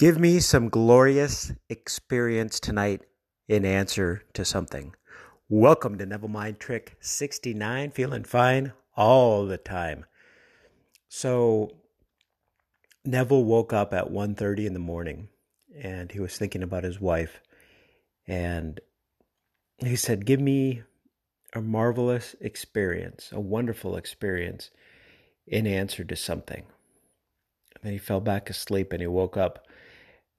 Give me some glorious experience tonight in answer to something. Welcome to Neville Mind Trick 69, feeling fine all the time. So Neville woke up at 1:30 in the morning and he was thinking about his wife and he said, "Give me a marvelous experience, a wonderful experience in answer to something." And then he fell back asleep and he woke up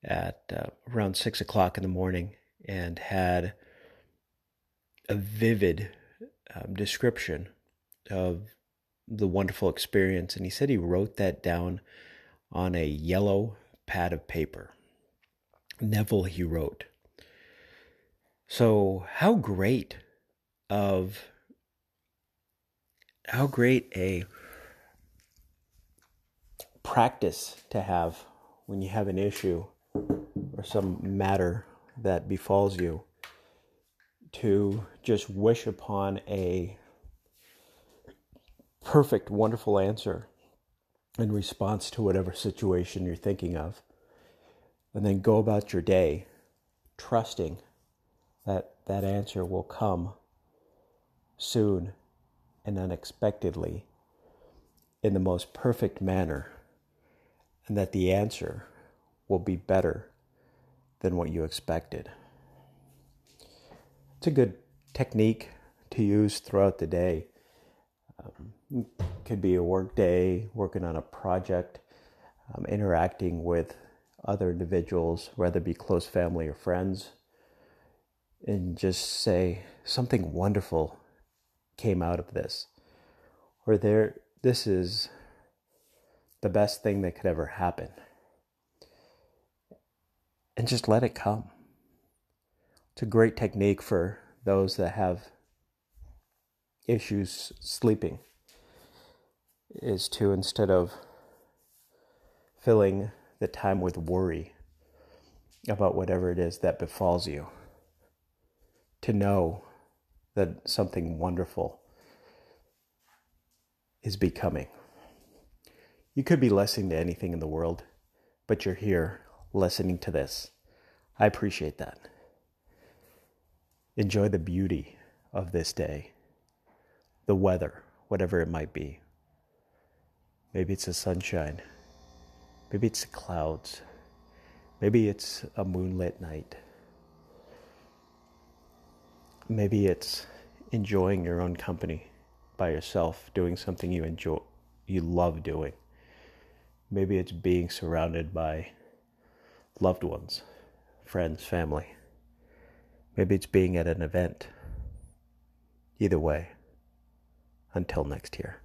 at uh, around six o'clock in the morning and had a vivid um, description of the wonderful experience. And he said he wrote that down on a yellow pad of paper. Neville, he wrote. So, how great of how great a practice to have when you have an issue or some matter that befalls you to just wish upon a perfect, wonderful answer in response to whatever situation you're thinking of. And then go about your day trusting that that answer will come soon and unexpectedly in the most perfect manner, and that the answer will be better than what you expected. It's a good technique to use throughout the day. Um, could be a work day, working on a project, um, interacting with other individuals, whether it be close family or friends, and just say something wonderful came out of this, or there, this is the best thing that could ever happen and just let it come. It's a great technique for those that have issues sleeping is to instead of filling the time with worry about whatever it is that befalls you to know that something wonderful is becoming. You could be listening to anything in the world, but you're here listening to this. I appreciate that. Enjoy the beauty of this day, the weather, whatever it might be. Maybe it's the sunshine. Maybe it's the clouds. Maybe it's a moonlit night. Maybe it's enjoying your own company by yourself, doing something you enjoy, you love doing. Maybe it's being surrounded by loved ones, friends, family. Maybe it's being at an event. Either way, until next year.